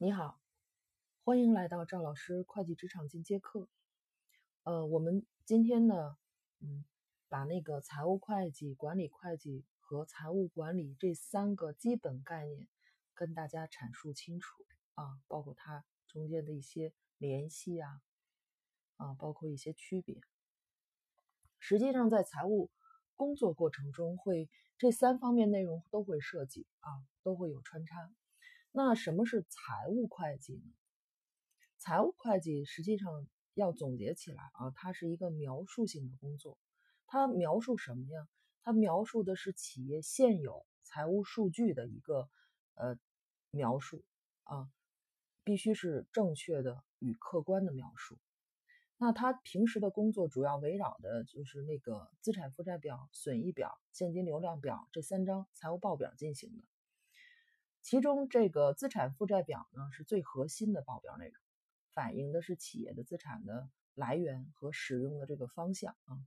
你好，欢迎来到赵老师会计职场进阶课。呃，我们今天呢，嗯，把那个财务会计、管理会计和财务管理这三个基本概念跟大家阐述清楚啊，包括它中间的一些联系啊，啊，包括一些区别。实际上，在财务工作过程中，会这三方面内容都会涉及啊，都会有穿插。那什么是财务会计呢？财务会计实际上要总结起来啊，它是一个描述性的工作。它描述什么呀？它描述的是企业现有财务数据的一个呃描述啊，必须是正确的与客观的描述。那他平时的工作主要围绕的就是那个资产负债表、损益表、现金流量表这三张财务报表进行的。其中这个资产负债表呢是最核心的报表内容，反映的是企业的资产的来源和使用的这个方向啊。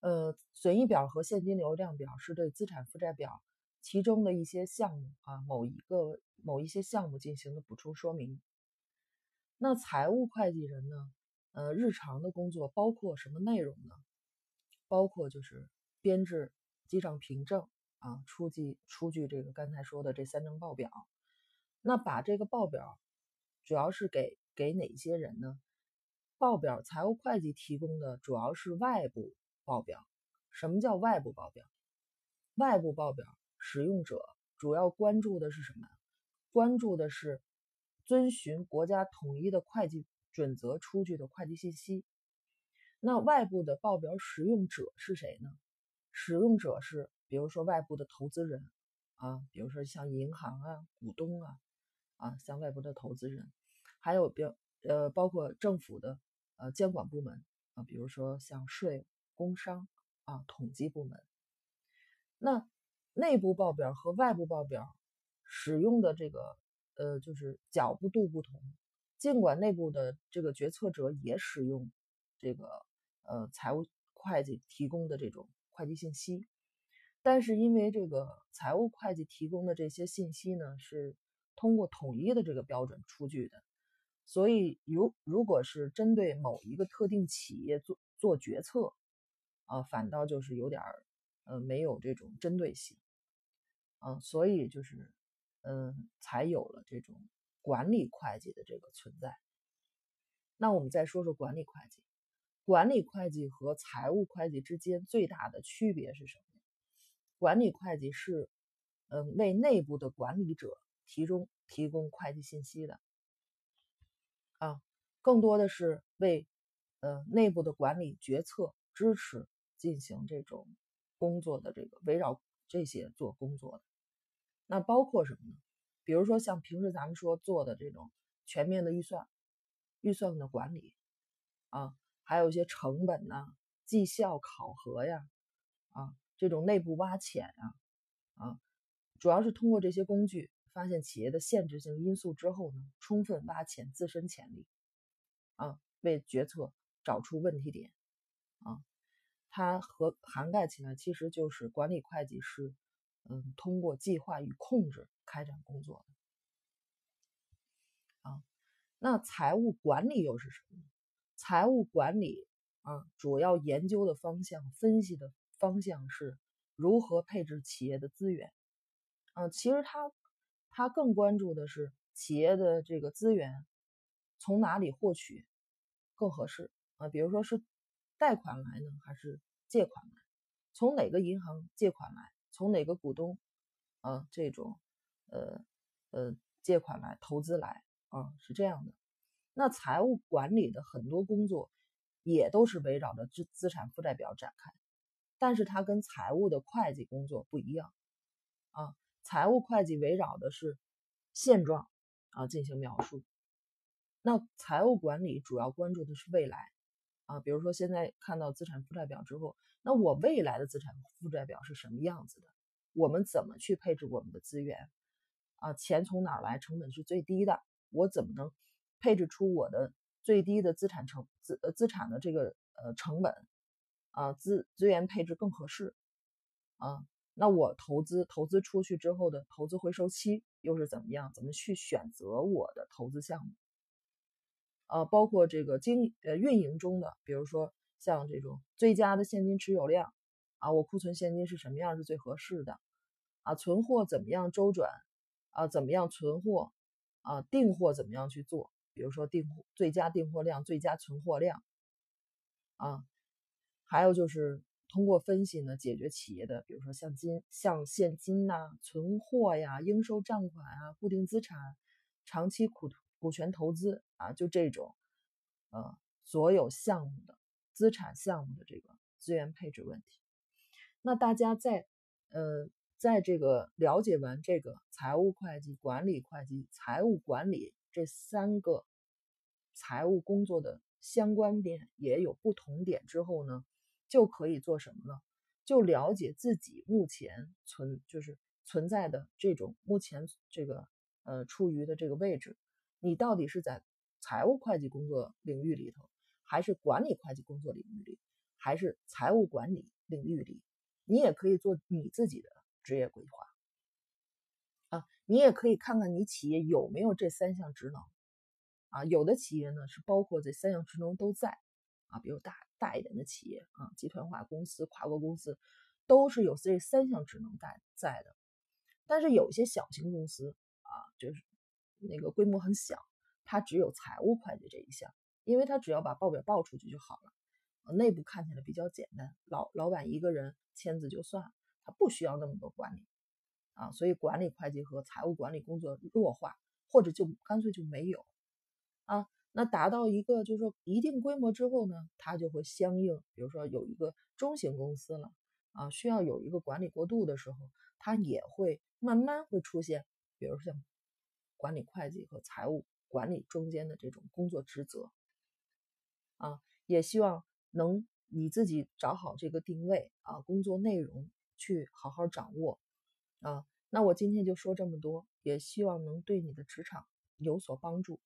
呃，损益表和现金流量表是对资产负债表其中的一些项目啊某一个某一些项目进行的补充说明。那财务会计人呢，呃，日常的工作包括什么内容呢？包括就是编制记账凭证。啊，出具出具这个刚才说的这三张报表，那把这个报表主要是给给哪些人呢？报表财务会计提供的主要是外部报表。什么叫外部报表？外部报表使用者主要关注的是什么？关注的是遵循国家统一的会计准则出具的会计信息。那外部的报表使用者是谁呢？使用者是。比如说外部的投资人啊，比如说像银行啊、股东啊，啊，像外部的投资人，还有比呃包括政府的呃监管部门啊，比如说像税、工商啊、统计部门。那内部报表和外部报表使用的这个呃就是角度不同，尽管内部的这个决策者也使用这个呃财务会计提供的这种会计信息。但是因为这个财务会计提供的这些信息呢，是通过统一的这个标准出具的，所以如如果是针对某一个特定企业做做决策，啊，反倒就是有点儿，呃，没有这种针对性，啊，所以就是，嗯，才有了这种管理会计的这个存在。那我们再说说管理会计，管理会计和财务会计之间最大的区别是什么？管理会计是，嗯，为内部的管理者提供提供会计信息的，啊，更多的是为，呃，内部的管理决策支持进行这种工作的这个围绕这些做工作的，那包括什么呢？比如说像平时咱们说做的这种全面的预算、预算的管理，啊，还有一些成本呐、绩效考核呀，啊。这种内部挖潜啊，啊，主要是通过这些工具发现企业的限制性因素之后呢，充分挖潜自身潜力，啊，为决策找出问题点，啊，它和涵盖起来其实就是管理会计是，嗯，通过计划与控制开展工作的，啊，那财务管理又是什么？财务管理啊，主要研究的方向分析的。方向是如何配置企业的资源，啊，其实他他更关注的是企业的这个资源从哪里获取更合适啊？比如说是贷款来呢，还是借款来？从哪个银行借款来？从哪个股东啊这种呃呃借款来投资来啊？是这样的。那财务管理的很多工作也都是围绕着资资产负债表展开。但是它跟财务的会计工作不一样，啊，财务会计围绕的是现状啊进行描述，那财务管理主要关注的是未来，啊，比如说现在看到资产负债表之后，那我未来的资产负债表是什么样子的？我们怎么去配置我们的资源？啊，钱从哪来？成本是最低的，我怎么能配置出我的最低的资产成资呃资产的这个呃成本？啊，资资源配置更合适，啊，那我投资投资出去之后的投资回收期又是怎么样？怎么去选择我的投资项目？呃，包括这个经呃运营中的，比如说像这种最佳的现金持有量啊，我库存现金是什么样是最合适的？啊，存货怎么样周转？啊，怎么样存货？啊，订货怎么样去做？比如说订货最佳订货量、最佳存货量啊，还有就是通过分析呢，解决企业的，比如说像金、像现金呐、存货呀、应收账款啊、固定资产、长期股股权投资啊，就这种呃所有项目的资产项目的这个资源配置问题。那大家在呃。在这个了解完这个财务会计、管理会计、财务管理这三个财务工作的相关点也有不同点之后呢，就可以做什么呢？就了解自己目前存就是存在的这种目前这个呃处于的这个位置，你到底是在财务会计工作领域里头，还是管理会计工作领域里，还是财务管理领域里？你也可以做你自己的。职业规划啊，你也可以看看你企业有没有这三项职能啊。有的企业呢是包括这三项职能都在啊，比如大大一点的企业啊，集团化公司、跨国公司都是有这三项职能在在的。但是有些小型公司啊，就是那个规模很小，它只有财务会计这一项，因为它只要把报表报出去就好了，内部看起来比较简单，老老板一个人签字就算了。不需要那么多管理啊，所以管理会计和财务管理工作弱化，或者就干脆就没有啊。那达到一个就是说一定规模之后呢，它就会相应，比如说有一个中型公司了啊，需要有一个管理过渡的时候，它也会慢慢会出现，比如像管理会计和财务管理中间的这种工作职责啊，也希望能你自己找好这个定位啊，工作内容。去好好掌握啊！那我今天就说这么多，也希望能对你的职场有所帮助。